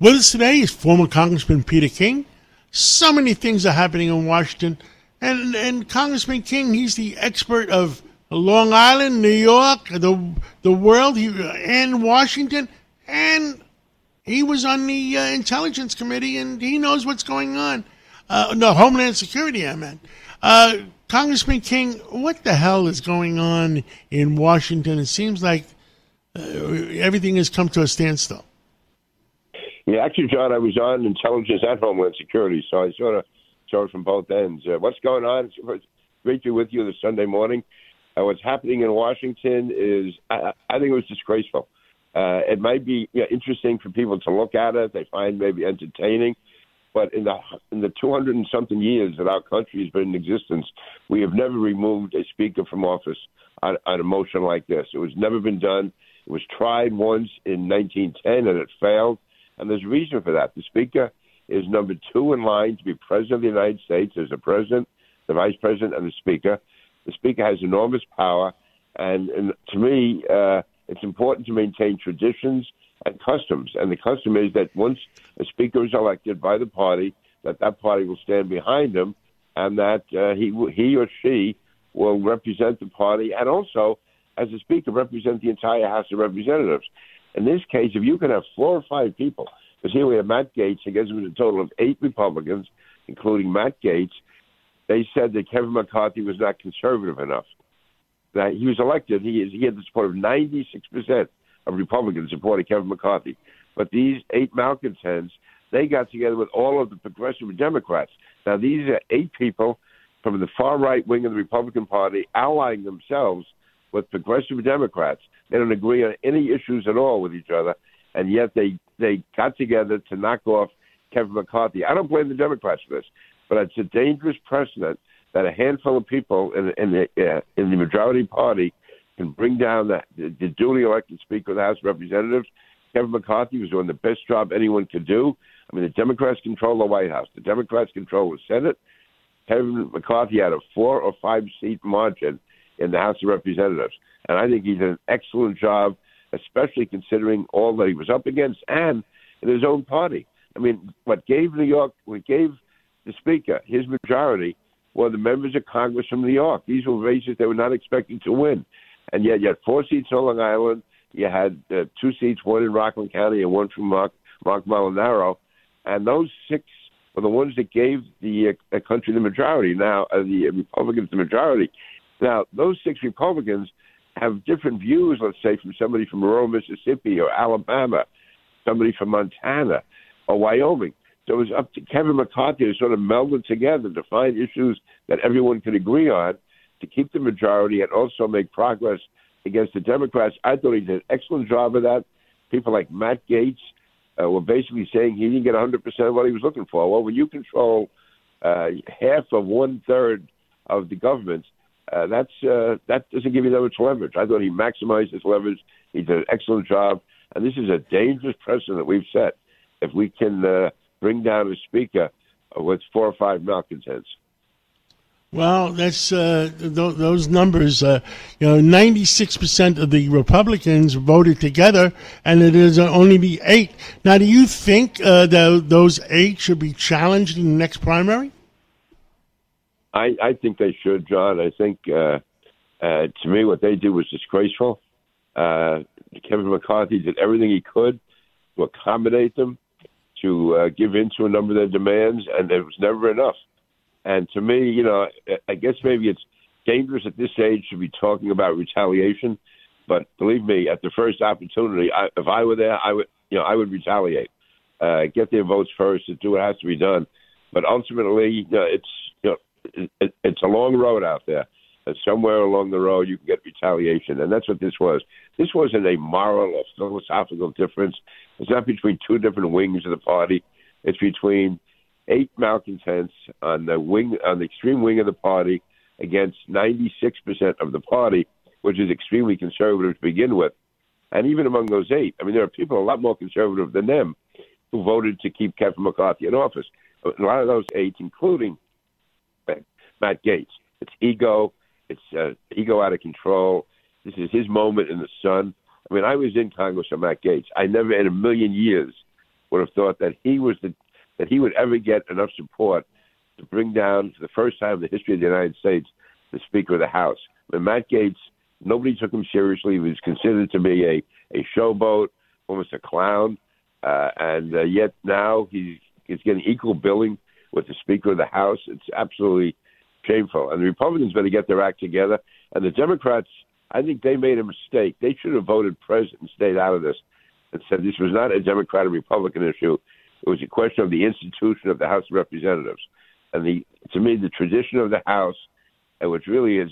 With us today is former Congressman Peter King. So many things are happening in Washington. And, and Congressman King, he's the expert of Long Island, New York, the, the world, he, and Washington. And he was on the uh, Intelligence Committee, and he knows what's going on. Uh, no, Homeland Security, I meant. Uh, Congressman King, what the hell is going on in Washington? It seems like uh, everything has come to a standstill. Yeah, actually, John, I was on intelligence and homeland security, so I sort of saw it from both ends. Uh, what's going on? It's great to be with you this Sunday morning. Uh, what's happening in Washington is, I, I think it was disgraceful. Uh, it might be you know, interesting for people to look at it; they find maybe entertaining. But in the in the 200 and something years that our country has been in existence, we have never removed a speaker from office on, on a motion like this. It was never been done. It was tried once in 1910 and it failed. And there's a reason for that. The Speaker is number two in line to be President of the United States. There's a President, the Vice President, and the Speaker. The Speaker has enormous power. And, and to me, uh, it's important to maintain traditions and customs. And the custom is that once a Speaker is elected by the party, that that party will stand behind him and that uh, he, he or she will represent the party and also, as a Speaker, represent the entire House of Representatives. In this case, if you can have four or five people, because here we have Matt Gaetz, I guess it was a total of eight Republicans, including Matt Gaetz, they said that Kevin McCarthy was not conservative enough. That he was elected, he, is, he had the support of 96% of Republicans supporting Kevin McCarthy. But these eight malcontents, they got together with all of the progressive Democrats. Now, these are eight people from the far right wing of the Republican Party allying themselves with progressive Democrats. They don't agree on any issues at all with each other, and yet they they got together to knock off Kevin McCarthy. I don't blame the Democrats for this, but it's a dangerous precedent that a handful of people in, in the uh, in the majority party can bring down the, the, the duly elected Speaker of the House of Representatives. Kevin McCarthy was doing the best job anyone could do. I mean, the Democrats control the White House. The Democrats control the Senate. Kevin McCarthy had a four or five seat margin in the House of Representatives. And I think he did an excellent job, especially considering all that he was up against and in his own party. I mean, what gave New York, what gave the Speaker his majority were the members of Congress from New York. These were races they were not expecting to win. And yet, you had four seats on Long Island. You had uh, two seats, one in Rockland County and one from Rock, Rock Molinaro. And those six were the ones that gave the uh, country the majority. Now, uh, the Republicans the majority. Now, those six Republicans have different views, let's say, from somebody from rural Mississippi or Alabama, somebody from Montana or Wyoming. So it was up to Kevin McCarthy to sort of meld it together to find issues that everyone could agree on to keep the majority and also make progress against the Democrats. I thought he did an excellent job of that. People like Matt Gaetz uh, were basically saying he didn't get 100% of what he was looking for. Well, when you control uh, half of one third of the government, uh, that's uh, that doesn't give you that much leverage. I thought he maximized his leverage. He did an excellent job, and this is a dangerous precedent that we've set. If we can uh, bring down a speaker with four or five malcontents. Well, that's uh, th- those numbers. Uh, you know, ninety-six percent of the Republicans voted together, and it is only the eight. Now, do you think uh, that those eight should be challenged in the next primary? I, I think they should, John. I think uh, uh, to me what they did was disgraceful. Uh, Kevin McCarthy did everything he could to accommodate them, to uh, give in to a number of their demands, and it was never enough. And to me, you know, I guess maybe it's dangerous at this age to be talking about retaliation. But believe me, at the first opportunity, I, if I were there, I would, you know, I would retaliate. Uh, get their votes first and do what has to be done. But ultimately, you know, it's it, it's a long road out there. And somewhere along the road, you can get retaliation, and that's what this was. This wasn't a moral or philosophical difference. It's not between two different wings of the party. It's between eight malcontents on the wing, on the extreme wing of the party, against 96% of the party, which is extremely conservative to begin with. And even among those eight, I mean, there are people a lot more conservative than them who voted to keep Kevin McCarthy in office. A lot of those eight, including Matt Gaetz. It's ego. It's uh, ego out of control. This is his moment in the sun. I mean, I was in Congress with Matt Gaetz. I never in a million years would have thought that he was the that he would ever get enough support to bring down for the first time in the history of the United States the Speaker of the House. When Matt Gaetz, nobody took him seriously. He was considered to be a a showboat, almost a clown, uh, and uh, yet now he's he's getting equal billing with the Speaker of the House. It's absolutely shameful. And the Republicans better get their act together. And the Democrats, I think they made a mistake. They should have voted president and stayed out of this and said this was not a Democrat or Republican issue. It was a question of the institution of the House of Representatives. And the to me, the tradition of the House, and which really is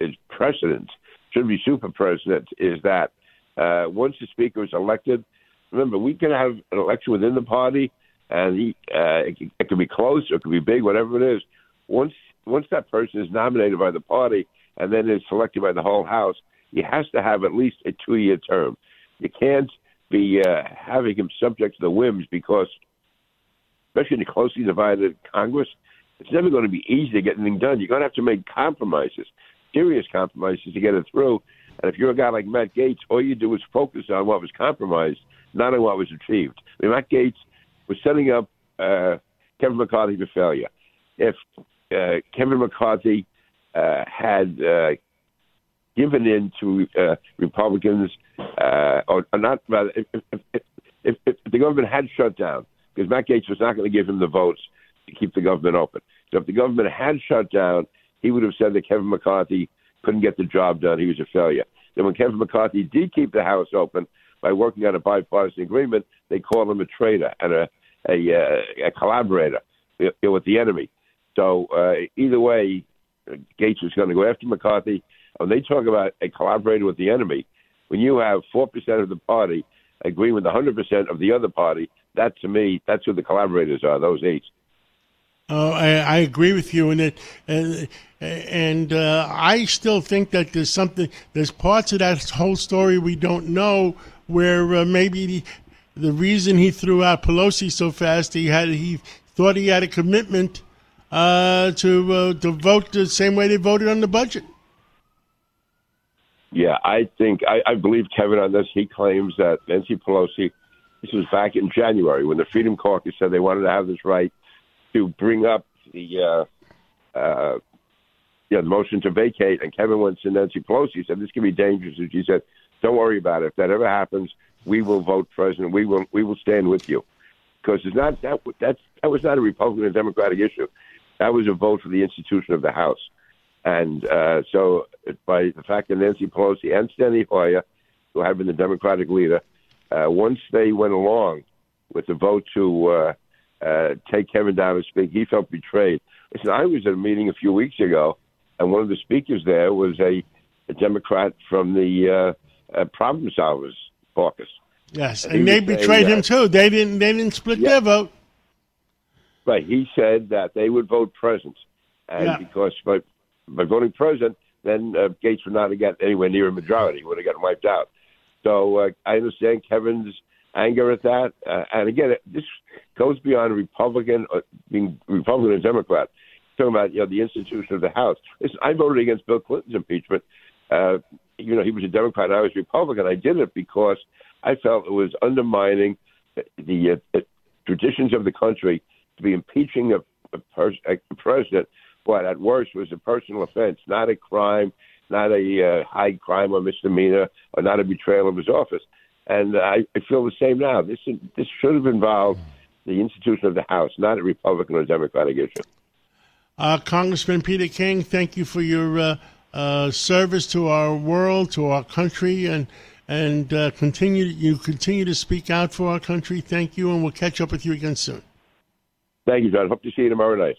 is precedent, should be super precedent, is that uh, once the Speaker is elected, remember we can have an election within the party, and he, uh, it, it could be close or it can be big, whatever it is. Once once that person is nominated by the party and then is selected by the whole House, he has to have at least a two year term. You can't be uh, having him subject to the whims because, especially in a closely divided Congress, it's never going to be easy to get anything done. You're going to have to make compromises, serious compromises to get it through. And if you're a guy like Matt Gaetz, all you do is focus on what was compromised, not on what was achieved. I mean, Matt Gaetz was setting up uh, Kevin McCarthy for failure. If uh, Kevin McCarthy uh, had uh, given in to uh, Republicans, uh, or, or not, rather, if, if, if, if the government had shut down, because Matt Gaetz was not going to give him the votes to keep the government open. So if the government had shut down, he would have said that Kevin McCarthy couldn't get the job done. He was a failure. Then when Kevin McCarthy did keep the House open by working on a bipartisan agreement, they called him a traitor and a a, uh, a collaborator with the enemy. So uh, either way, Gaetz is going to go after McCarthy. When they talk about a collaborator with the enemy, when you have four percent of the party agreeing with 100 percent of the other party, that to me, that's who the collaborators are. Those eight. Oh, I, I agree with you, and it, and, and uh, I still think that there's something, there's parts of that whole story we don't know, where uh, maybe the, the reason he threw out Pelosi so fast, he had he thought he had a commitment uh, to uh, to vote the same way they voted on the budget. Yeah, I think I, I believe Kevin on this. He claims that Nancy Pelosi. This was back in January when the Freedom Caucus said they wanted to have this right to bring up the uh, uh, yeah, the motion to vacate, and Kevin went to Nancy Pelosi and said this could be dangerous, and she said, "Don't worry about it. If that ever happens, we will vote president. We will we will stand with you." Because it's not that that's that was not a Republican and Democratic issue. That was a vote for the institution of the House. And uh, so, by the fact that Nancy Pelosi and Steny Hoyer, who had been the Democratic leader, uh, once they went along with the vote to uh, uh, take Kevin down and speak, he felt betrayed. Listen, I was at a meeting a few weeks ago, and one of the speakers there was a, a Democrat from the uh, uh, Problem Solvers Caucus. Yes, and, and they betrayed him too. They didn't. They didn't split yeah. their vote. Right. He said that they would vote present, and yeah. because by, by voting present, then uh, Gaetz would not have got anywhere near a majority; would have gotten wiped out. So uh, I understand Kevin's anger at that, uh, and again, this goes beyond Republican or uh, being Republican and Democrat. Talking about you know the institution of the House. Listen, I voted against Bill Clinton's impeachment. Uh, you know, he was a Democrat, I was Republican. I did it because I felt it was undermining the, the uh, traditions of the country to be impeaching a, a, pers- a president, what at worst was a personal offense, not a crime, not a uh, high crime or misdemeanor, or not a betrayal of his office. And I, I feel the same now. This this should have involved the institution of the House, not a Republican or Democratic issue. Uh, Congressman Peter King, thank you for your uh, uh, service to our world, to our country, and and uh, continue you continue to speak out for our country. Thank you, and we'll catch up with you again soon. Thank you, John. Hope to see you tomorrow night.